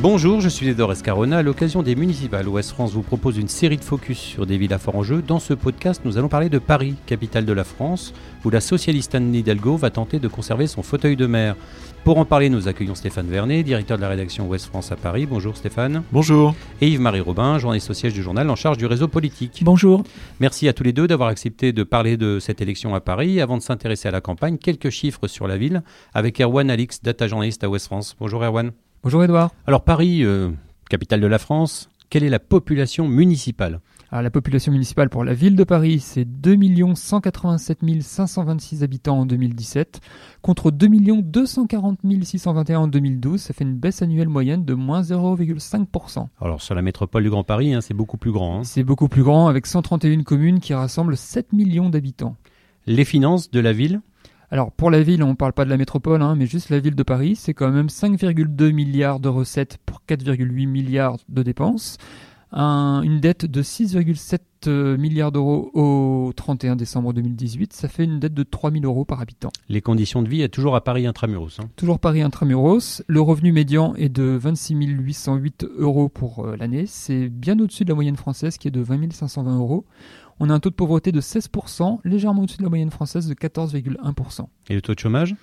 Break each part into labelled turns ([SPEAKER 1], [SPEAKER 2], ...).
[SPEAKER 1] Bonjour, je suis Edor Escarona. À l'occasion des municipales, Ouest France vous propose une série de focus sur des villes à fort enjeu. Dans ce podcast, nous allons parler de Paris, capitale de la France, où la socialiste Anne Hidalgo va tenter de conserver son fauteuil de maire. Pour en parler, nous accueillons Stéphane Vernet, directeur de la rédaction Ouest France à Paris. Bonjour Stéphane.
[SPEAKER 2] Bonjour.
[SPEAKER 1] Et Yves-Marie Robin, journaliste au siège du journal en charge du réseau politique.
[SPEAKER 3] Bonjour.
[SPEAKER 1] Merci à tous les deux d'avoir accepté de parler de cette élection à Paris. Avant de s'intéresser à la campagne, quelques chiffres sur la ville avec Erwan Alix, data journaliste à Ouest France. Bonjour Erwan.
[SPEAKER 3] Bonjour Edouard.
[SPEAKER 1] Alors Paris, euh, capitale de la France, quelle est la population municipale?
[SPEAKER 3] Alors, la population municipale pour la ville de Paris, c'est 2 187 526 habitants en 2017, contre 2 240 621 en 2012. Ça fait une baisse annuelle moyenne de moins 0,5%.
[SPEAKER 1] Alors sur la métropole du Grand Paris, hein, c'est beaucoup plus grand. hein.
[SPEAKER 3] C'est beaucoup plus grand, avec 131 communes qui rassemblent 7 millions d'habitants.
[SPEAKER 1] Les finances de la ville?
[SPEAKER 3] Alors pour la ville, on ne parle pas de la métropole, hein, mais juste la ville de Paris, c'est quand même 5,2 milliards de recettes pour 4,8 milliards de dépenses. Un- une dette de 6,7 euh, milliards d'euros au 31 décembre 2018, ça fait une dette de 3 000 euros par habitant.
[SPEAKER 1] Les conditions de vie est toujours à Paris intramuros. hein.
[SPEAKER 3] Toujours Paris intramuros, le revenu médian est de 26 808 euros pour euh, l'année, c'est bien au-dessus de la moyenne française qui est de 20 520 euros. On a un taux de pauvreté de 16%, légèrement au-dessus de la moyenne française de 14,1%.
[SPEAKER 1] Et le taux de chômage?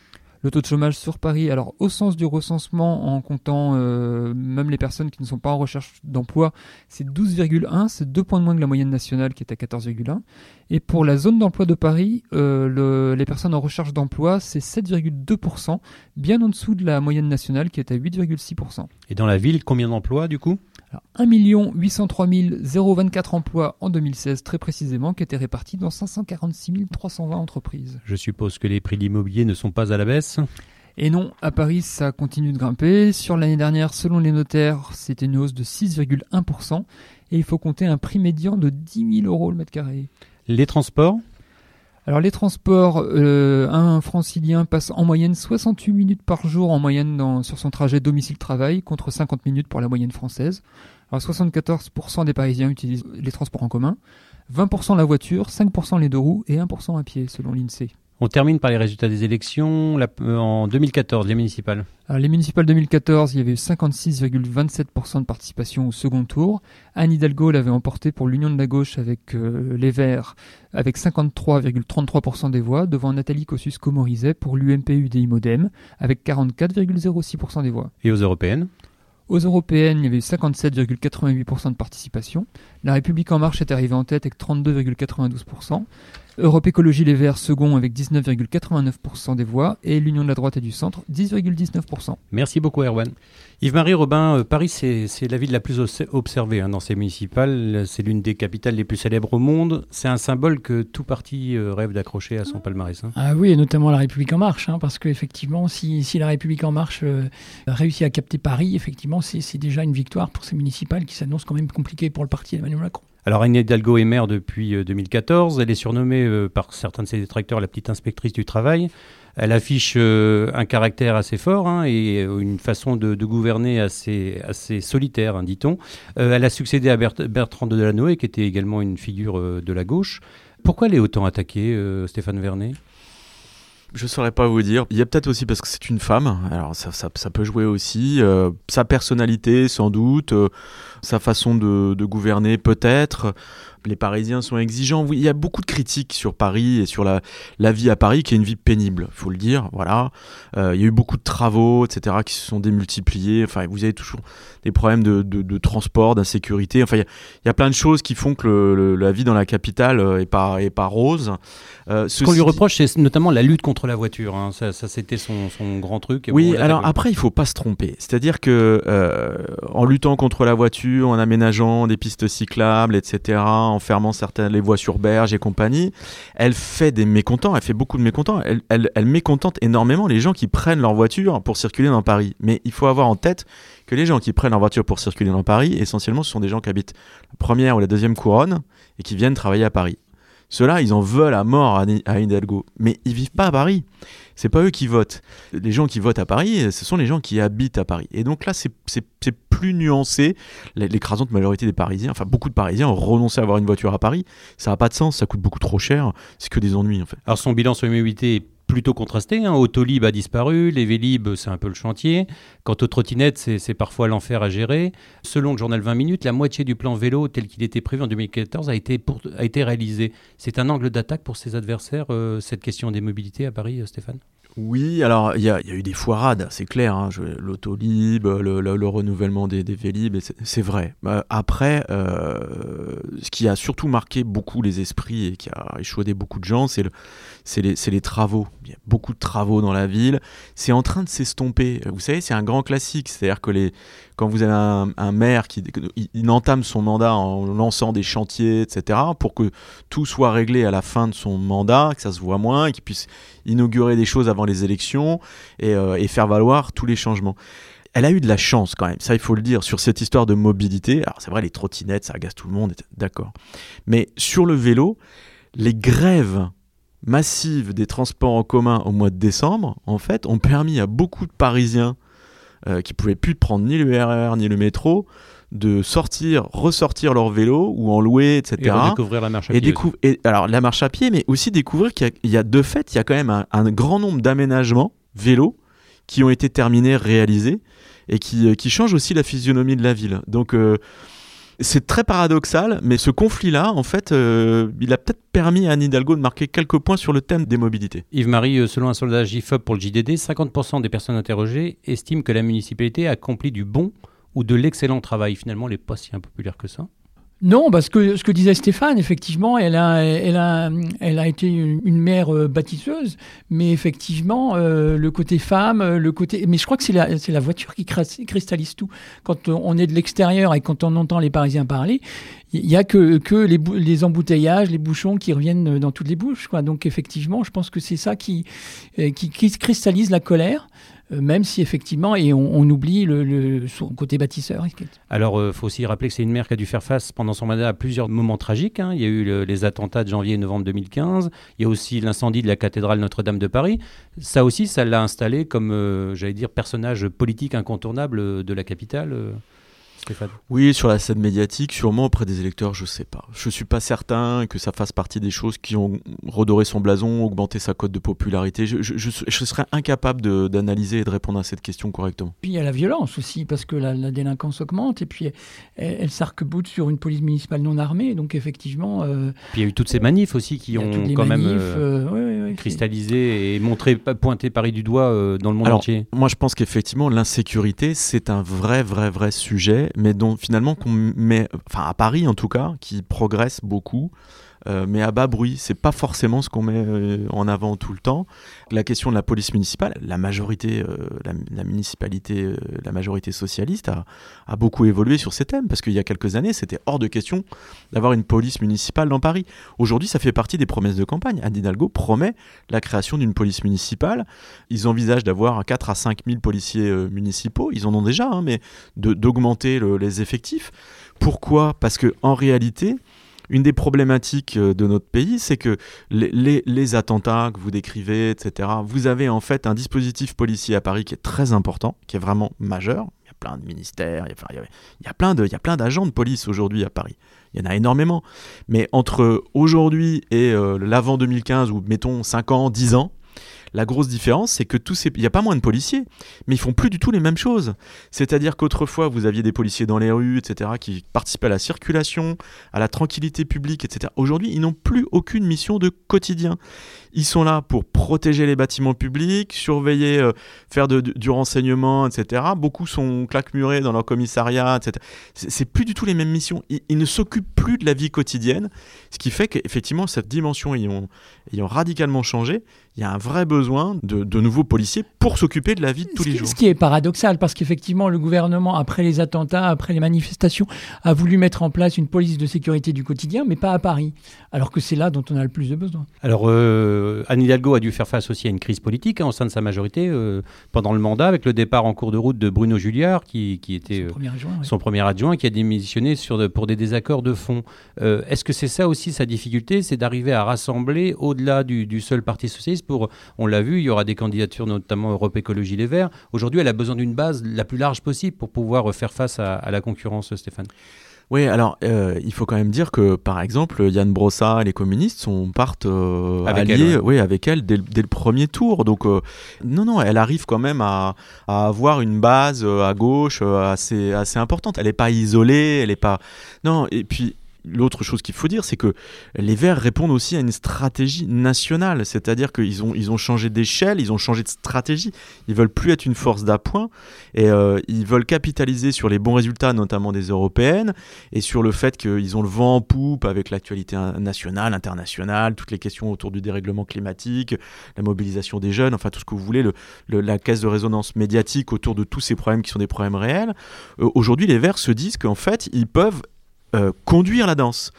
[SPEAKER 3] Le taux de chômage sur Paris, alors au sens du recensement, en comptant euh, même les personnes qui ne sont pas en recherche d'emploi, c'est 12,1, c'est deux points de moins que la moyenne nationale qui est à 14,1. Et pour la zone d'emploi de Paris, euh, le- les personnes en recherche d'emploi, c'est 7,2%, bien en dessous de la moyenne nationale qui est à 8,6%.
[SPEAKER 1] Et dans la ville, combien d'emplois du coup?
[SPEAKER 3] 1 803 024 emplois en 2016 très précisément, qui étaient répartis dans 546 320 entreprises.
[SPEAKER 1] Je suppose que les prix de l'immobilier ne sont pas à la baisse?
[SPEAKER 3] Et non, à Paris, ça continue de grimper. Sur l'année dernière, selon les notaires, c'était une hausse de 6,1%. Et il faut compter un prix médian de 10 000 euros le mètre carré.
[SPEAKER 1] Les transports?
[SPEAKER 3] Alors les transports, euh, un francilien passe en moyenne 68 minutes par jour en moyenne dans- sur son trajet domicile-travail, contre 50 minutes pour la moyenne française. Alors 74% des Parisiens utilisent les transports en commun, 20% la voiture, 5% les deux roues et 1% à pied, selon l'INSEE.
[SPEAKER 1] On termine par les résultats des élections La- euh, en 2014, les municipales.
[SPEAKER 3] Alors, les municipales 2014, il y avait eu 56,27% de participation au second tour. Anne Hidalgo l'avait emporté pour l'Union de la gauche avec euh, les Verts, avec 53,33% des voix, devant Nathalie Kosciusko-Morizet pour l'UMP-UDI Modem, avec 44,06% des voix.
[SPEAKER 1] Et aux européennes?
[SPEAKER 3] Aux européennes, il y avait eu 57,88% de participation. La République En Marche est arrivée en tête avec 32,92%. Europe Écologie Les Verts second avec 19,89% des voix. Et l'Union de la droite et du centre, 10,19%.
[SPEAKER 1] Merci beaucoup Erwan. Yves-Marie Robin, euh, Paris c'est c'est la ville la plus observée hein, dans ces municipales. C'est l'une des capitales les plus célèbres au monde. C'est un symbole que tout parti euh, rêve d'accrocher à son palmarès. hein.
[SPEAKER 4] Ah oui, et notamment la République en marche, hein, parce qu'effectivement, si, si la République en marche euh, réussit à capter Paris, effectivement, c'est c'est déjà une victoire pour ces municipales qui s'annoncent quand même compliquées pour le parti d'Emmanuel Macron.
[SPEAKER 1] Alors Anne Hidalgo est maire depuis euh, 2014. Elle est surnommée euh, par certains de ses détracteurs la petite inspectrice du travail. Elle affiche euh, un caractère assez fort hein, et euh, une façon de, gouverner assez, assez solitaire, hein, dit-on. Euh, elle a succédé à Bert- Bertrand de Delanoë, qui était également une figure euh, de la gauche. Pourquoi elle est autant attaquée, euh, Stéphane Vernet?
[SPEAKER 2] Je saurais pas vous dire. Il y a peut-être aussi parce que c'est une femme. Alors ça, ça, peut jouer aussi. Euh, sa personnalité, sans doute. euh, sa façon de, de gouverner, peut-être. Les Parisiens sont exigeants. Oui, il y a beaucoup de critiques sur Paris et sur la, la vie à Paris, qui est une vie pénible, faut le dire. Voilà. Euh, il y a eu beaucoup de travaux, etc., qui se sont démultipliés. Enfin, vous avez toujours des problèmes de, de, de transport, d'insécurité. Enfin, il y, a, il y a plein de choses qui font que le- le- la vie dans la capitale euh, est pas, est pas rose. Euh,
[SPEAKER 1] Ce qu'on lui reproche, c'est notamment la lutte contre la voiture. hein. Ça, ça, c'était son, son grand truc. Bon,
[SPEAKER 2] Oui, alors après, il faut pas se tromper. C'est-à-dire que euh, en luttant contre la voiture, en aménageant des pistes cyclables, etc., en fermant certaines les voies sur berge et compagnie, elle fait des mécontents. Elle fait beaucoup de mécontents. Elle, elle, elle mécontente énormément les gens qui prennent leur voiture pour circuler dans Paris. Mais il faut avoir en tête que les gens qui prennent leur voiture pour circuler dans Paris, essentiellement, ce sont des gens qui habitent la première ou la deuxième couronne et qui viennent travailler à Paris. Ceux-là, ils en veulent à mort à, Hidalgo. Mais ils vivent pas à Paris. C'est pas eux qui votent. Les gens qui votent à Paris, ce sont les gens qui habitent à Paris. Et donc là, c'est plus nuancé. L'écrasante majorité des Parisiens, enfin beaucoup de Parisiens, ont renoncé à avoir une voiture à Paris. Ça n'a pas de sens, ça coûte beaucoup trop cher. C'est que des ennuis en fait.
[SPEAKER 1] Alors son bilan sur l'immobilité est plutôt contrasté. Hein. Autolib a disparu, les Vélib, c'est un peu le chantier. Quant aux trottinettes, c'est parfois l'enfer à gérer. Selon le journal 20 minutes, la moitié du plan vélo tel qu'il était prévu en 2014 a été, a été réalisé. C'est un angle d'attaque pour ses adversaires, euh, cette question des mobilités à Paris, euh, Stéphane?
[SPEAKER 2] Oui, alors il y, a eu des foirades, c'est clair, hein, l'autolib, le, renouvellement des, Vélib, c'est vrai. Euh, après, ce qui a surtout marqué beaucoup les esprits et qui a échoué beaucoup de gens, c'est le, les, les, travaux. Il y a beaucoup de travaux dans la ville. C'est en train de s'estomper. Vous savez, c'est un grand classique. C'est-à-dire que quand vous avez un, maire qui il, entame son mandat en lançant des chantiers, etc., pour que tout soit réglé à la fin de son mandat, que ça se voit moins, qu'il puisse inaugurer des choses avant les élections et, euh, et faire valoir tous les changements elle a eu de la chance quand même, ça il faut le dire, sur cette histoire de mobilité. Alors c'est vrai, les trottinettes, ça agace tout le monde, d'accord. Mais sur le vélo, les grèves massive des transports en commun au mois de décembre, en fait, ont permis à beaucoup de Parisiens euh, qui pouvaient plus prendre ni le RER ni le métro de sortir, ressortir leur vélo ou en louer, etc.
[SPEAKER 1] Et découvrir la marche à pied.
[SPEAKER 2] Et, alors la marche à pied, mais aussi découvrir qu'il y, a de fait, il y a quand même un, grand nombre d'aménagements vélo qui ont été terminés, réalisés et qui, euh, qui changent aussi la physionomie de la ville. Donc euh, c'est très paradoxal, mais ce conflit-là, en fait, euh, il a peut-être permis à Anne Hidalgo de marquer quelques points sur le thème des mobilités.
[SPEAKER 1] Yves-Marie, euh, selon un sondage IFOP pour le JDD, 50% des personnes interrogées estiment que la municipalité a accompli du bon ou de l'excellent travail. Finalement, elle n'est pas si impopulaire que ça.
[SPEAKER 4] Non, parce que ce que disait Stéphane, effectivement, elle a, été une, mère euh, bâtisseuse, mais effectivement, euh, le côté femme, euh, le côté. Mais je crois que c'est la, voiture qui cristallise tout. Quand on est de l'extérieur et quand on entend les Parisiens parler, il n'y a que, les, embouteillages, les bouchons qui reviennent dans toutes les bouches. Quoi. Donc, effectivement, je pense que c'est ça qui cristallise la colère. Euh, même si effectivement, et on, oublie son côté bâtisseur.
[SPEAKER 1] Alors, il euh, faut aussi rappeler que c'est une mère qui a dû faire face pendant son mandat à plusieurs moments tragiques. Hein. Il y a eu les attentats de janvier et novembre 2015. Il y a aussi l'incendie de la cathédrale Notre-Dame de Paris. Ça aussi, ça l'a installé comme, euh, j'allais dire, personnage politique incontournable de la capitale.
[SPEAKER 2] Oui, sur la scène médiatique, sûrement auprès des électeurs, je sais pas. Je suis pas certain que ça fasse partie des choses qui ont redoré son blason, augmenté sa cote de popularité. Je, je, serais incapable d'analyser et de répondre à cette question correctement.
[SPEAKER 4] Puis il y a la violence aussi, parce que la, délinquance augmente, et puis elle, elle s'arc-boute sur une police municipale non armée, donc effectivement... Euh,
[SPEAKER 1] puis il y a eu toutes ces manifs aussi qui ont quand même euh, euh, cristallisé et montré, pointé Paris du doigt dans le monde entier.
[SPEAKER 2] Moi je pense qu'effectivement l'insécurité, c'est un vrai, vrai, vrai sujet mais dont finalement qu'on met, enfin à Paris en tout cas, qui progresse beaucoup. Euh, mais à bas bruit. C'est pas forcément ce qu'on met euh, en avant tout le temps. La question de la police municipale, la majorité, euh, la, municipalité, la majorité socialiste a, beaucoup évolué sur ces thèmes parce qu'il y a quelques années, c'était hors de question d'avoir une police municipale dans Paris. Aujourd'hui, ça fait partie des promesses de campagne. Anne promet la création d'une police municipale. Ils envisagent d'avoir 4 à 5 000 policiers municipaux. Ils en ont déjà, hein, mais d'augmenter les effectifs. Pourquoi? Parce que en réalité, une des problématiques euh, de notre pays, c'est que les, attentats que vous décrivez, etc., vous avez en fait un dispositif policier à Paris qui est très important, qui est vraiment majeur. Il y a plein de ministères, il y a, plein de, il y a plein d'agents de police aujourd'hui à Paris. Il y en a énormément. Mais entre aujourd'hui et euh, l'avant 2015, ou mettons 5 ans, 10 ans, la grosse différence, c'est que tous ces... Il n'y a pas moins de policiers, mais ils font plus du tout les mêmes choses. C'est-à-dire qu'autrefois, vous aviez des policiers dans les rues, etc., qui participaient à la circulation, à la tranquillité publique, etc. Aujourd'hui, ils n'ont plus aucune mission de quotidien. Ils sont là pour protéger les bâtiments publics, surveiller, euh, faire du renseignement, etc. Beaucoup sont claquemurés dans leur commissariat, etc. C'est plus du tout les mêmes missions. Ils, ne s'occupent plus de la vie quotidienne, ce qui fait qu'effectivement, cette dimension ayant, ayant radicalement changé, il y a un vrai besoin de, de nouveaux policiers pour s'occuper de la vie de tous les jours.
[SPEAKER 4] Ce qui est paradoxal, parce qu'effectivement, le gouvernement, après les attentats, après les manifestations, a voulu mettre en place une police de sécurité du quotidien, mais pas à Paris, alors que c'est là dont on a le plus de besoin.
[SPEAKER 1] Alors, euh, Anne Hidalgo a dû faire face aussi à une crise politique hein, au sein de sa majorité euh, pendant le mandat, avec le départ en cours de route de Bruno Julliard, qui, qui était son, premier adjoint, qui a démissionné sur pour des désaccords de fond. Euh, est-ce que c'est ça aussi sa difficulté, c'est d'arriver à rassembler au-delà du, du seul Parti socialiste pour, on l'a vu, il y aura des candidatures, notamment Europe Écologie Les Verts. Aujourd'hui, elle a besoin d'une base la plus large possible pour pouvoir faire face à, la concurrence, Stéphane.
[SPEAKER 2] Oui, alors euh, il faut quand même dire que par exemple Yann Brossa et les communistes sont partent euh,
[SPEAKER 1] Avec
[SPEAKER 2] alliés,
[SPEAKER 1] elle,
[SPEAKER 2] oui, avec elle dès, le- dès le premier tour. Donc euh, non, non, elle arrive quand même à, à avoir une base à gauche assez assez importante. Elle n'est pas isolée, elle n'est pas non. Et puis l'autre chose qu'il faut dire, c'est que les Verts répondent aussi à une stratégie nationale, c'est-à-dire qu'ils ont ils ont changé d'échelle, ils ont changé de stratégie. Ils veulent plus être une force d'appoint et euh, ils veulent capitaliser sur les bons résultats, notamment des européennes et sur le fait qu'ils ont le vent en poupe avec l'actualité nationale, internationale, toutes les questions autour du dérèglement climatique, la mobilisation des jeunes, enfin tout ce que vous voulez, le- le- la caisse de résonance médiatique autour de tous ces problèmes qui sont des problèmes réels. Euh, Aujourd'hui, les Verts se disent qu'en fait, ils peuvent euh, conduire la danse.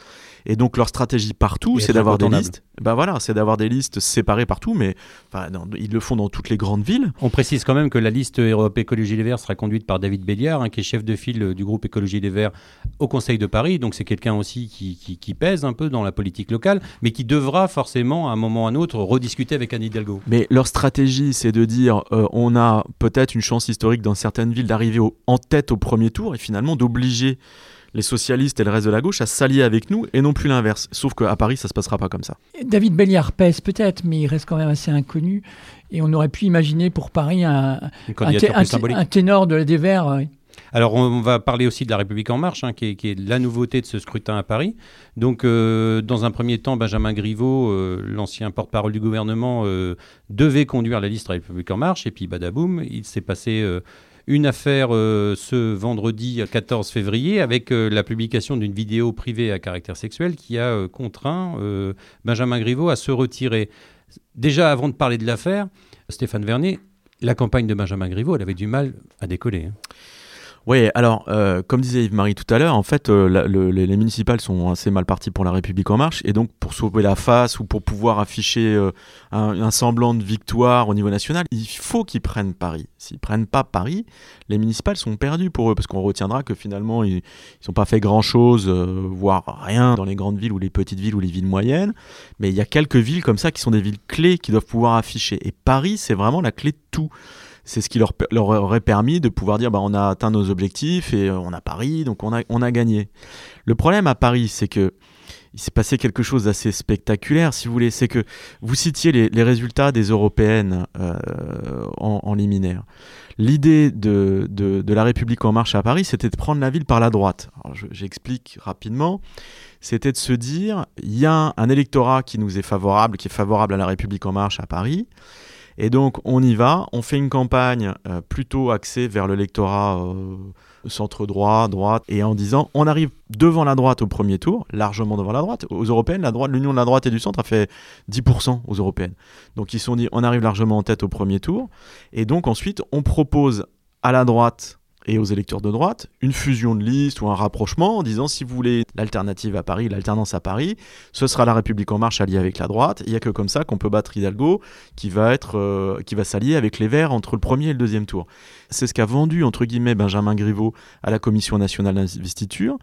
[SPEAKER 2] Et donc leur stratégie partout, c'est d'avoir des listes. Ben voilà, c'est d'avoir des listes séparées partout, mais enfin, ils le font dans toutes les grandes villes.
[SPEAKER 1] On précise quand même que la liste Europe Écologie Les Verts sera conduite par David Béliard, hein, qui est chef de file euh, du groupe Écologie Les Verts au Conseil de Paris. Donc c'est quelqu'un aussi qui, qui- qui pèse un peu dans la politique locale, mais qui devra forcément à un moment ou à un autre rediscuter avec Anne Hidalgo.
[SPEAKER 2] Mais leur stratégie, c'est de dire euh, on a peut-être une chance historique dans certaines villes d'arriver en tête au premier tour et finalement d'obliger les socialistes et le reste de la gauche à s'allier avec nous et non plus l'inverse. Sauf qu'à Paris, ça se passera pas comme ça.
[SPEAKER 4] David Béliard pèse peut-être, mais il reste quand même assez inconnu. Et on aurait pu imaginer pour Paris un, ténor de, Verts. euh,
[SPEAKER 1] Alors, on va parler aussi de la République En Marche, hein, qui, est, qui est la nouveauté de ce scrutin à Paris. Donc, euh, dans un premier temps, Benjamin Griveaux, euh, l'ancien porte-parole du gouvernement, euh, devait conduire la liste République En Marche. Et puis, badaboum, il s'est passé euh, une affaire euh, ce vendredi 14 février avec euh, la publication d'une vidéo privée à caractère sexuel qui a euh, contraint euh, Benjamin Griveaux à se retirer. Déjà, avant de parler de l'affaire, Stéphane Vernet, la campagne de Benjamin Griveaux, elle avait du mal à décoller. hein.
[SPEAKER 2] Oui, alors, euh, comme disait Yves-Marie tout à l'heure, en fait, euh, les, les municipales sont assez mal parties pour la République en marche, et donc pour sauver la face ou pour pouvoir afficher euh, un, semblant de victoire au niveau national, il faut qu'ils prennent Paris. S'ils prennent pas Paris, les municipales sont perdues pour eux, parce qu'on retiendra que finalement, ils n'ont pas fait grand-chose, voire rien dans les grandes villes ou les petites villes ou les villes moyennes, mais il y a quelques villes comme ça qui sont des villes clés qui doivent pouvoir afficher. Et Paris, c'est vraiment la clé de tout c'est ce qui leur, aurait permis de pouvoir dire bah, on a atteint nos objectifs et euh, on a Paris, donc on a, gagné. Le problème à Paris, c'est que il s'est passé quelque chose d'assez spectaculaire, si vous voulez. C'est que vous citiez les, résultats des européennes euh, en, liminaire. L'idée de, la République en marche à Paris, c'était de prendre la ville par la droite. J'explique rapidement. C'était de se dire, il y a un électorat qui nous est favorable, qui est favorable à la République en marche à Paris. Et donc on y va, on fait une campagne euh, plutôt axée vers le lectorat euh, centre-droit, droite, et en disant on arrive devant la droite au premier tour, largement devant la droite. Aux européennes, la droite, l'union de la droite et du centre a fait 10% aux européennes. Donc ils se sont dit on arrive largement en tête au premier tour, et donc ensuite on propose à la droite et aux électeurs de droite une fusion de listes ou un rapprochement en disant si vous voulez l'alternative à Paris, l'alternance à Paris, ce sera la République en marche alliée avec la droite. Il n'y a que comme ça qu'on peut battre Hidalgo qui va être euh, qui va s'allier avec les Verts entre le premier et le deuxième tour. C'est ce qu'a vendu entre guillemets Benjamin Griveaux à la Commission nationale d'investiture,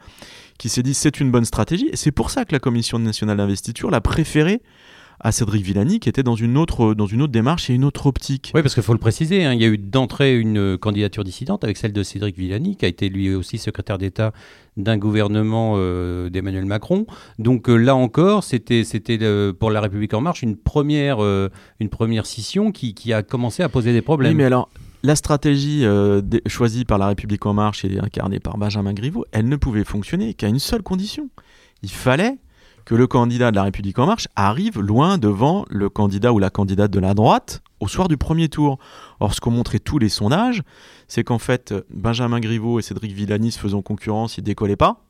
[SPEAKER 2] qui s'est dit c'est une bonne stratégie et c'est pour ça que la Commission nationale d'investiture l'a préféré à Cédric Villani qui était dans une autre dans une autre démarche et une autre optique.
[SPEAKER 1] Oui, parce qu'il faut le préciser, hein, il y a eu d'entrée une euh, candidature dissidente avec celle de Cédric Villani, qui a été lui aussi secrétaire d'État d'un gouvernement euh, d'Emmanuel Macron. Donc euh, là encore, c'était c'était euh, pour la République en marche une première une première scission qui, qui a commencé à poser des problèmes.
[SPEAKER 2] Oui, mais alors, la stratégie euh, choisie par La République En Marche et incarnée par Benjamin Griveaux, elle ne pouvait fonctionner qu'à une seule condition. Il fallait que le candidat de La République En Marche arrive loin devant le candidat ou la candidate de la droite au soir du premier tour. Or, ce qu'ont montré tous les sondages, c'est qu'en fait, Benjamin Griveaux et Cédric Villani se faisant concurrence, ils décollaient pas.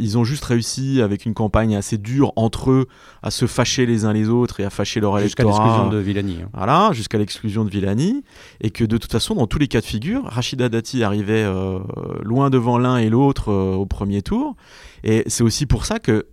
[SPEAKER 2] Ils ont juste réussi, avec une campagne assez dure entre eux, à se fâcher les uns les autres et à fâcher leur
[SPEAKER 1] Jusqu'à
[SPEAKER 2] électorat.
[SPEAKER 1] l'exclusion de Villani. hein.
[SPEAKER 2] Voilà, jusqu'à l'exclusion de Villani, et que de toute façon, dans tous les cas de figure, Rachida Dati arrivait euh, loin devant l'un et l'autre euh, au premier tour, et c'est aussi pour ça que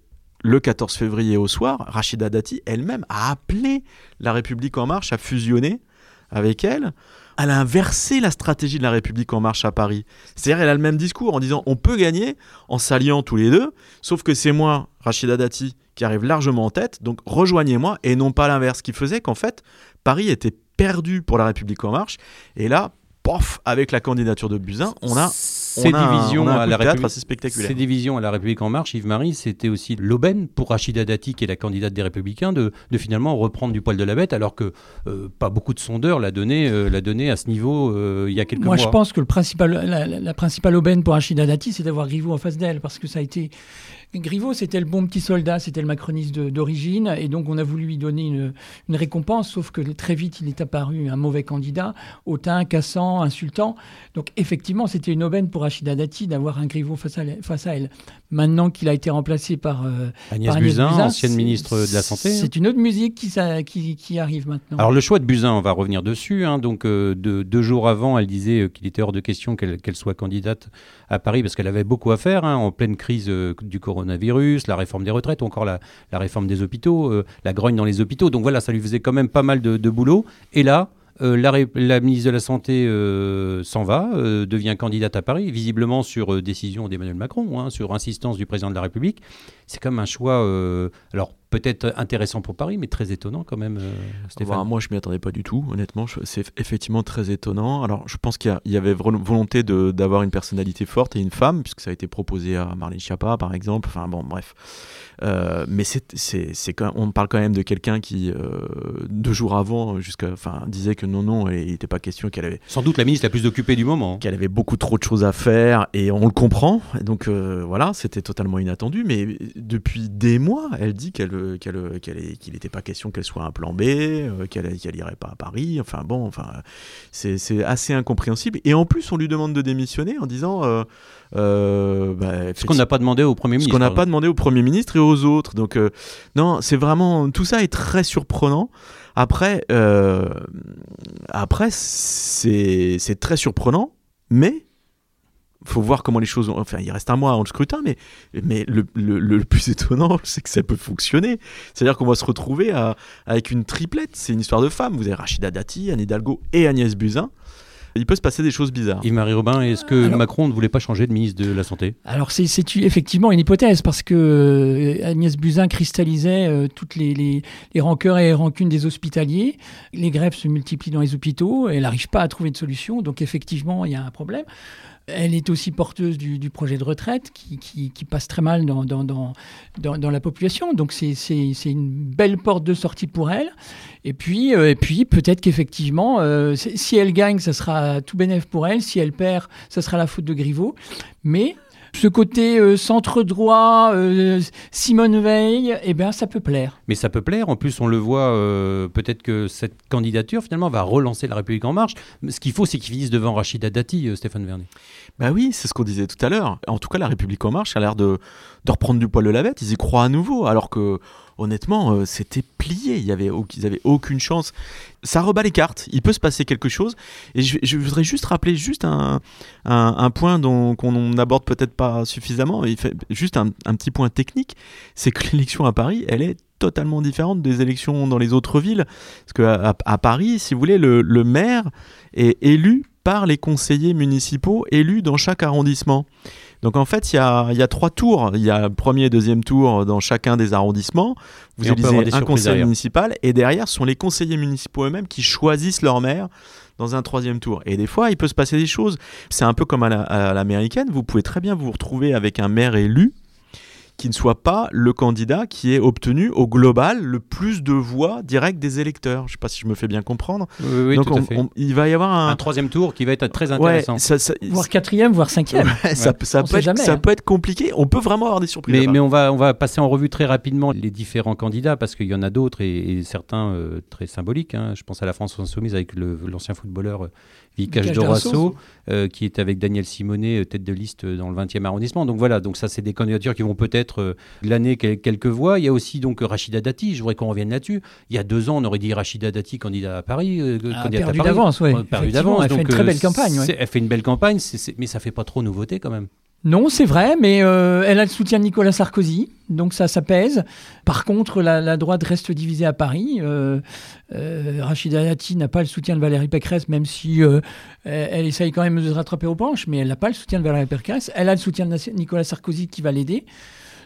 [SPEAKER 2] le 14 février au soir, Rachida Dati elle-même a appelé la République en marche à fusionner avec elle. Elle a inversé la stratégie de la République en marche à Paris. C'est-à-dire, elle a le même discours en disant on peut gagner en s'alliant tous les deux, sauf que c'est moi, Rachida Dati, qui arrive largement en tête, donc rejoignez-moi, et non pas l'inverse, qui faisait qu'en fait, Paris était perdu pour la République en marche, et là, pof, avec la candidature de Buzyn, on a
[SPEAKER 1] ces divisions à la République,
[SPEAKER 2] assez spectaculaire.
[SPEAKER 1] ces divisions à la République en marche, Yves-Marie, c'était aussi l'aubaine pour Rachida Dati, qui est la candidate des Républicains, de, de finalement reprendre du poil de la bête, alors que euh, pas beaucoup de sondeurs l'a donné, euh, l'a donné à ce niveau euh, il y a quelques
[SPEAKER 4] Moi,
[SPEAKER 1] mois.
[SPEAKER 4] je pense que le principal, la, la- la principale aubaine pour Rachida Dati, c'est d'avoir Griveaux en face d'elle, parce que ça a été. Griveaux, c'était le bon petit soldat, c'était le macroniste d'origine, et donc on a voulu lui donner une, une récompense, sauf que très vite, il est apparu un mauvais candidat, hautain, cassant, insultant. Donc effectivement, c'était une aubaine pour Rachida Dati d'avoir un Griveaux face à, elle- face à elle. Maintenant qu'il a été remplacé par, euh,
[SPEAKER 1] Agnès
[SPEAKER 4] par Agnès
[SPEAKER 1] Buzyn,
[SPEAKER 4] Buzyn,
[SPEAKER 1] ancienne ministre de la Santé. hein.
[SPEAKER 4] C'est une autre musique qui, ça- qui, qui arrive maintenant.
[SPEAKER 1] Alors le choix de Buzyn, on va revenir dessus. hein. donc euh, de- deux jours avant, elle disait euh, qu'il était hors de question qu'elle soit candidate à Paris parce qu'elle avait beaucoup à faire hein, en pleine crise euh, du coronavirus, la réforme des retraites ou encore la, réforme des hôpitaux, euh, la grogne dans les hôpitaux. Donc voilà, ça lui faisait quand même pas mal de, boulot. Et là, euh, la, ministre de la Santé euh, s'en va, devient candidate à Paris, visiblement sur décision d'Emmanuel Macron, hein, sur insistance du président de la République. C'est comme un choix, euh, alors peut-être intéressant pour Paris, mais très étonnant quand même, euh, Stéphane.
[SPEAKER 2] Bah, moi, je m'y attendais pas du tout, honnêtement. C'est effectivement très étonnant. Alors, je pense qu'il y y, avait volonté d'avoir une personnalité forte et une femme, puisque ça a été proposé à Marlène Schiappa, par exemple. Enfin, bon, bref. Euh, mais c'est, on parle quand même de quelqu'un qui, deux jours avant, jusqu'à, enfin, disait que non, non, il n'était pas question qu'elle avait,
[SPEAKER 1] Sans doute la ministre la plus occupée du moment.
[SPEAKER 2] qu'elle avait beaucoup trop de choses à faire, et on le comprend. Donc voilà, c'était totalement inattendu. Mais depuis des mois, elle dit qu'elle, euh, qu'elle, euh, qu'elle est- qu'il n'était pas question qu'elle soit un plan B, euh, qu'elle, qu'elle irait pas à Paris. Enfin bon, enfin, c'est, c'est assez incompréhensible. Et en plus, on lui demande de démissionner en disant. euh, euh, bah,
[SPEAKER 1] Ce qu'on n'a pas demandé au Premier
[SPEAKER 2] ce
[SPEAKER 1] ministre.
[SPEAKER 2] qu'on n'a
[SPEAKER 1] pardon.
[SPEAKER 2] pas demandé au Premier ministre et aux autres. Donc, euh, non, c'est vraiment. Tout ça est très surprenant. Après, après c'est c'est très surprenant, mais faut voir comment les choses. Ont... Enfin, il reste un mois avant le scrutin, mais, mais le, le- le plus étonnant, c'est que ça peut fonctionner. C'est-à-dire qu'on va se retrouver à- avec une triplette. C'est une histoire de femmes. Vous avez Rachida Dati, Anne Hidalgo et Agnès Buzyn. Il peut se passer des choses bizarres.
[SPEAKER 1] Yves-Marie Robin, est-ce que
[SPEAKER 4] Alors-
[SPEAKER 1] Macron ne voulait pas changer de ministre de la Santé?
[SPEAKER 4] Alors c'est effectivement une hypothèse parce que euh, Agnès Buzyn cristallisait euh, toutes les, les, les rancœurs et les rancunes des hospitaliers. Les grèves se multiplient dans les hôpitaux. Elle n'arrive pas à trouver de solution. Donc effectivement, il y a un problème. Elle est aussi porteuse du, projet de retraite qui, passe très mal dans, la population. Donc c'est- une belle porte de sortie pour elle. Et puis, euh, peut-être qu'effectivement, euh, si si elle gagne, ça sera tout bénéf pour elle. Si elle perd, ça sera la faute de Griveaux. Mais ce côté euh, centre droit, euh, Simone Veil, eh bien, ça peut plaire.
[SPEAKER 1] Mais ça peut plaire. En plus, on le voit, euh, peut-être que cette candidature, finalement, va relancer la République En Marche. Ce qu'il faut, c'est qu'ils finissent devant Rachida Dati, euh, Stéphane Vernet.
[SPEAKER 2] Bah oui, c'est ce qu'on disait tout à l'heure. En tout cas, la République en marche a l'air de, de reprendre du poil de la bête. Ils y croient à nouveau, alors que honnêtement, euh, c'était plié. Il avait, ils avaient aucune chance. Ça rebat les cartes. Il peut se passer quelque chose. Et je, voudrais juste rappeler juste un, point qu'on n'aborde peut-être pas suffisamment. Il juste un, petit point technique, c'est que l'élection à Paris, elle est totalement différente des élections dans les autres villes. Parce qu'à à, Paris, si vous voulez, le, le maire est élu par les conseillers municipaux élus dans chaque arrondissement. Donc en fait, il y a, il y a trois tours. Il y a premier et deuxième tour dans chacun des arrondissements. Vous
[SPEAKER 1] Et
[SPEAKER 2] élisez un conseil
[SPEAKER 1] derrière.
[SPEAKER 2] municipal et derrière, ce sont les conseillers municipaux eux-mêmes qui choisissent leur maire dans un troisième tour. Et des fois, il peut se passer des choses. C'est un peu comme à la- à l'américaine. Vous pouvez très bien vous retrouver avec un maire élu qui ne soit pas le candidat qui ait obtenu au global le plus de voix directes des électeurs. Je ne sais pas si je me fais bien comprendre.
[SPEAKER 1] Oui, oui,
[SPEAKER 2] Donc
[SPEAKER 1] tout à
[SPEAKER 2] on-
[SPEAKER 1] fait.
[SPEAKER 2] on- il va y avoir un...
[SPEAKER 1] Un troisième tour qui va être très
[SPEAKER 2] Ouais,
[SPEAKER 1] intéressant.
[SPEAKER 2] ça, ça-
[SPEAKER 4] Voire quatrième, voire cinquième.
[SPEAKER 2] Ouais, ça, peut être,
[SPEAKER 4] jamais,
[SPEAKER 2] ça
[SPEAKER 4] hein.
[SPEAKER 2] peut être compliqué. On peut vraiment avoir des surprises.
[SPEAKER 1] Mais, on, va, on va passer en revue très rapidement les différents candidats parce qu'il y en a d'autres et, et certains euh, très symboliques. hein. Je pense à la France Insoumise avec l'ancien footballeur Vicage Dorasso
[SPEAKER 4] Dorasso.
[SPEAKER 1] euh, qui est avec Daniel Simonet, euh, tête de liste euh, dans le 20e arrondissement. Donc voilà, donc ça c'est des candidatures qui vont peut-être euh, glaner quel- quelques voix. Il y a aussi donc Rachida Dati, je voudrais qu'on revienne là-dessus. Il y a deux ans, on aurait dit Rachida Dati candidat à Paris. euh,
[SPEAKER 4] Ah, perdu d'avance, oui.
[SPEAKER 1] Euh, perdu d'avance.
[SPEAKER 4] Elle fait une très belle campagne. ouais.
[SPEAKER 1] Elle fait une belle campagne, mais ça fait pas trop nouveauté quand même.
[SPEAKER 4] Non, c'est vrai, mais euh, elle a le soutien de Nicolas Sarkozy, donc ça, ça pèse. Par contre, la, droite reste divisée à Paris. Euh, euh, Rachida Dati n'a pas le soutien de Valérie Pécresse, même si elle, essaye quand même de se rattraper aux planches, mais elle n'a pas le soutien de Valérie Pécresse. Elle a le soutien de Nicolas Sarkozy qui va l'aider.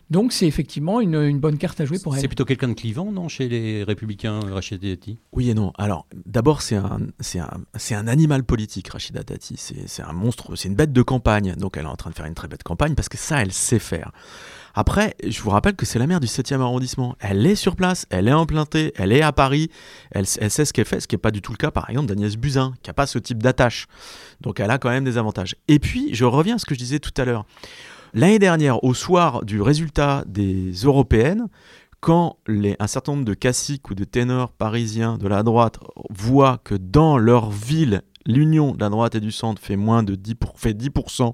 [SPEAKER 4] Donc c'est effectivement une, une bonne carte à jouer pour elle.
[SPEAKER 1] C'est plutôt quelqu'un de clivant, non, chez les Républicains, Rachida Dati?
[SPEAKER 2] Oui et non. Alors, d'abord, c'est un, animal politique, Rachida Dati. C'est, un monstre, c'est une bête de campagne. Donc, elle est en train de faire une très belle campagne parce que ça, elle sait faire. Après, je vous rappelle que c'est la maire du 7e arrondissement. Elle est sur place, elle est implantée, elle est à Paris, elle, elle sait ce qu'elle fait, ce qui n'est pas du tout le cas, par exemple, d'Agnès Buzyn, qui n'a pas ce type d'attache. Donc elle a quand même des avantages. Et puis, je reviens à ce que je disais tout à l'heure. L'année dernière, au soir du résultat des européennes, quand un certain nombre de caciques ou de ténors parisiens de la droite voient que dans leur ville, l'union de la droite et du centre fait moins de 10%, pour, fait 10%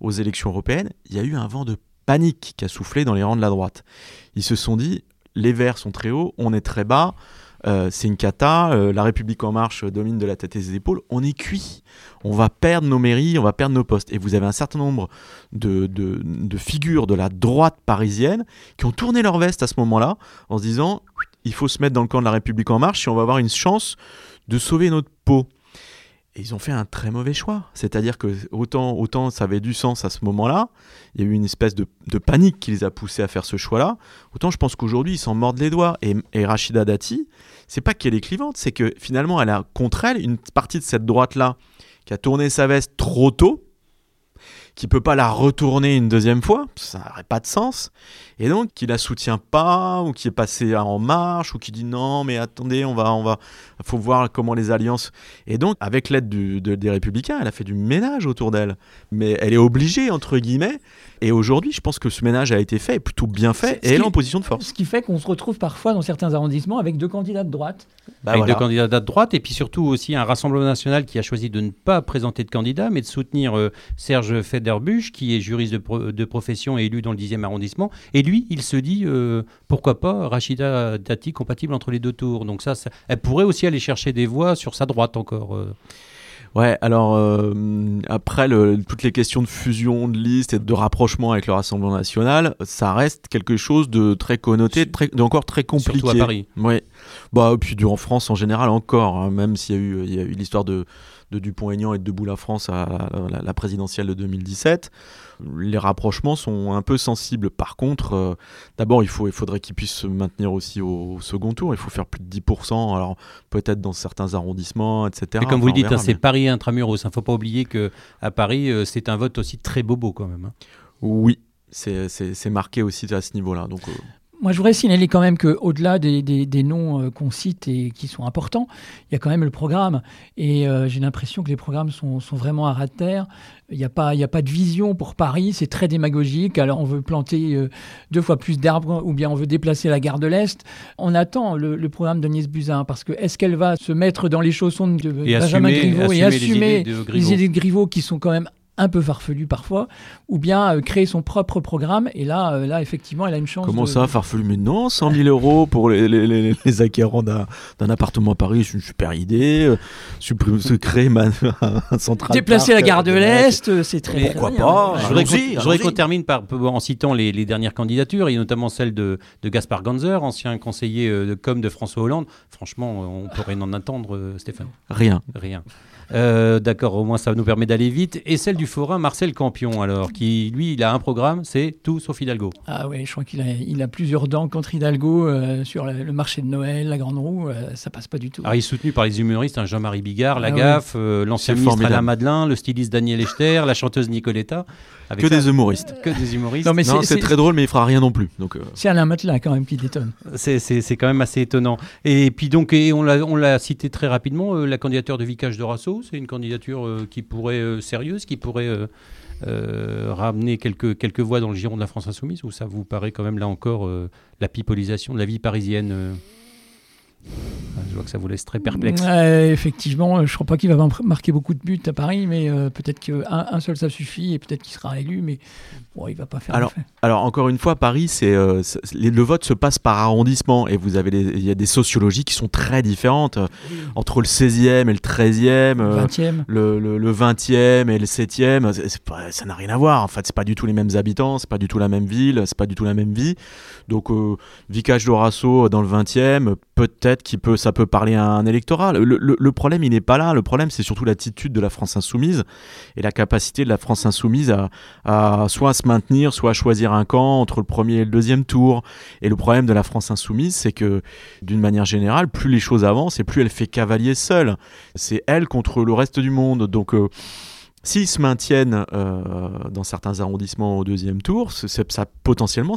[SPEAKER 2] aux élections européennes, il y a eu un vent de panique qui a soufflé dans les rangs de la droite. Ils se sont dit, les Verts sont très hauts, on est très bas, euh, c'est une cata, euh, la République en marche domine de la tête et des épaules, on est cuit, on va perdre nos mairies, on va perdre nos postes. Et vous avez un certain nombre de, de, de figures de la droite parisienne qui ont tourné leur veste à ce moment-là en se disant, il faut se mettre dans le camp de la République en marche si on va avoir une chance de sauver notre peau. Et ils ont fait un très mauvais choix. C'est-à-dire que autant, autant ça avait du sens à ce moment-là, il y a eu une espèce de, panique qui les a poussés à faire ce choix-là, autant je pense qu'aujourd'hui ils s'en mordent les doigts. Et, et Rachida Dati, c'est pas qu'elle est clivante, c'est que finalement elle a contre elle une partie de cette droite-là qui a tourné sa veste trop tôt, qui peut pas la retourner une deuxième fois, ça n'aurait pas de sens, et donc qui la soutient pas ou qui est passé en marche ou qui dit non mais attendez on va on va faut voir comment les alliances. Et donc avec l'aide de, des républicains elle a fait du ménage autour d'elle. Mais elle est obligée entre guillemets. Et aujourd'hui je pense que ce ménage a été fait plutôt bien fait et elle est en position de force.
[SPEAKER 4] Ce qui fait qu'on se retrouve parfois dans certains arrondissements avec deux candidats de droite.
[SPEAKER 1] Bah avec voilà. deux candidats de droite et puis surtout aussi un rassemblement national qui a choisi de ne pas présenter de candidat mais de soutenir euh, Serge Federbusch qui est juriste de, pro de profession et élu dans le 10e arrondissement et lui, il se dit euh, pourquoi pas Rachida Dati compatible entre les deux tours. Donc ça, ça, elle pourrait aussi aller chercher des voix sur sa droite encore. Euh.
[SPEAKER 2] Ouais, alors euh, après le, toutes les questions de fusion de listes et de rapprochement avec le Rassemblement national, ça reste quelque chose de très connoté, très, encore très compliqué.
[SPEAKER 1] Surtout à Paris.
[SPEAKER 2] Ouais. Bah puis en France en général encore, hein, même s'il y a eu, il y a eu l'histoire de de Dupont-Aignan et de Debout la France à la, la, présidentielle de 2017, les rapprochements sont un peu sensibles. Par contre, euh, d'abord, il, faut, il faudrait qu'ils puissent se maintenir aussi au, au, second tour. Il faut faire plus de 10%, alors peut-être dans certains arrondissements, etc.
[SPEAKER 1] Et comme vous le dites, hein, c'est Paris intramuros. Il ne faut pas oublier qu'à Paris, euh, c'est un vote aussi très bobo quand même. Hein.
[SPEAKER 2] Oui, c'est marqué aussi à ce niveau-là. Donc, euh...
[SPEAKER 4] Moi, je voudrais signaler quand même qu'au-delà des, des, des, noms euh, qu'on cite et qui sont importants, il y a quand même le programme. Et euh, j'ai l'impression que les programmes sont, sont, vraiment à ras de terre. Il n'y a, pas, il a pas de vision pour Paris, c'est très démagogique. Alors, on veut planter euh, deux fois plus d'arbres ou bien on veut déplacer la gare de l'Est. On attend le, le programme d'Agnès Buzyn parce que est-ce qu'elle va se mettre dans les chaussons de
[SPEAKER 1] et
[SPEAKER 4] Benjamin
[SPEAKER 1] assumer,
[SPEAKER 4] Griveaux
[SPEAKER 1] assumer
[SPEAKER 4] et assumer
[SPEAKER 1] les idées de Griveaux.
[SPEAKER 4] les idées de Griveaux qui sont quand même un peu farfelu parfois, ou bien euh, créer son propre programme. Et là, euh, là effectivement, elle a une chance.
[SPEAKER 2] Comment
[SPEAKER 4] de...
[SPEAKER 2] ça, farfelu? Mais non, 100 000 euros pour les, les, les, les acquérants d'un appartement à Paris, c'est une super idée. Euh, se créer ma, un central.
[SPEAKER 4] Déplacer la gare de l'Est, c'est très
[SPEAKER 1] pourquoi pas? Je voudrais qu'on termine par, en citant les, les, dernières candidatures, et notamment celle de, de Gaspard Ganzer, ancien conseiller de com de François Hollande. Franchement, on pourrait en attendre, Stéphane.
[SPEAKER 2] Rien.
[SPEAKER 1] Rien. Euh, D'accord, au moins ça nous permet d'aller vite. Et celle du forain Marcel Campion, alors, qui lui, il a un programme, c'est tout sauf Hidalgo.
[SPEAKER 4] Ah oui, je crois qu'il a, il a plusieurs dents contre Hidalgo euh, sur le, le, marché de Noël, la Grande Roue, euh, ça passe pas du tout.
[SPEAKER 1] Alors il est soutenu par les humoristes, hein, Jean-Marie Bigard, La Gaffe, ah, oui. l'ancien ministre Alain Madelin, le styliste Daniel Echter, la chanteuse Nicoletta.
[SPEAKER 2] que ça, des humoristes.
[SPEAKER 1] Que des humoristes.
[SPEAKER 2] Non, mais c'est très drôle, mais il fera rien non plus. Donc, euh...
[SPEAKER 4] C'est Alain Madelin quand même qui détonne.
[SPEAKER 1] C'est quand même assez étonnant. Et puis donc, et on l'a cité très rapidement, la candidature de Vicage de Rasso, c'est une candidature euh, qui pourrait euh, sérieuse, qui pourrait euh, ramener quelques, quelques voix dans le giron de la France Insoumise, ou ça vous paraît quand même là encore la pipolisation de la vie parisienne je vois que ça vous laisse très perplexe.
[SPEAKER 4] Euh, effectivement, je ne crois pas qu'il va marquer beaucoup de buts à Paris, mais euh, peut-être qu'un un seul ça suffit et peut-être qu'il sera élu, mais bon, il ne va pas faire
[SPEAKER 2] alors, alors, encore une fois, Paris, c'est euh, le vote se passe par arrondissement et vous avez il y a des sociologies qui sont très différentes entre le 16e et le 13e,
[SPEAKER 4] le 20e,
[SPEAKER 2] le, le, le 20e et le 7e. Pas, ça n'a rien à voir. En fait, c'est pas du tout les mêmes habitants, c'est pas du tout la même ville, c'est pas du tout la même vie. Donc, Vicage d'Orasso dans le 20e, peut-être qui peut, ça peut parler à un électorat. Le, problème, il n'est pas là. Le problème, c'est surtout l'attitude de la France insoumise et la capacité de la France insoumise à, soit se maintenir, soit à choisir un camp entre le premier et le deuxième tour. Et le problème de la France insoumise, c'est que d'une manière générale, plus les choses avancent et plus elle fait cavalier seule. C'est elle contre le reste du monde. Donc euh, S'ils se maintiennent euh, dans certains arrondissements au deuxième tour, potentiellement,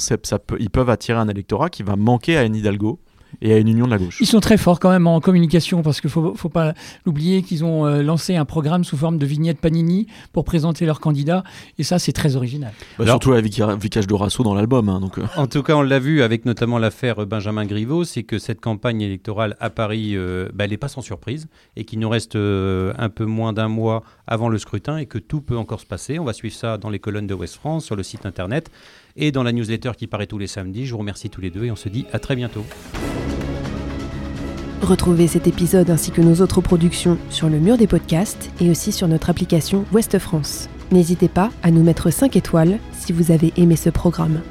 [SPEAKER 2] ils peuvent attirer un électorat qui va manquer à Anne Hidalgo et à une union de la gauche.
[SPEAKER 4] Ils sont très forts quand même en communication parce qu'il faut, faut pas l'oublier qu'ils ont euh, lancé un programme sous forme de vignette Panini pour présenter leurs candidats et ça c'est très original.
[SPEAKER 2] Bah,
[SPEAKER 1] Alors-
[SPEAKER 2] surtout avec Vicage Dorasso dans l'album. hein, donc, euh.
[SPEAKER 1] En tout cas, on l'a vu avec notamment l'affaire Benjamin Griveaux, c'est que cette campagne électorale à Paris, euh, bah, elle n'est pas sans surprise et qu'il nous reste euh, un peu moins d'un mois avant le scrutin et que tout peut encore se passer. On va suivre ça dans les colonnes de West France, sur le site internet et dans la newsletter qui paraît tous les samedis. Je vous remercie tous les deux et on se dit à très bientôt.
[SPEAKER 5] Retrouvez cet épisode ainsi que nos autres productions sur le mur des podcasts et aussi sur notre application Ouest France. N'hésitez pas à nous mettre 5 étoiles si vous avez aimé ce programme.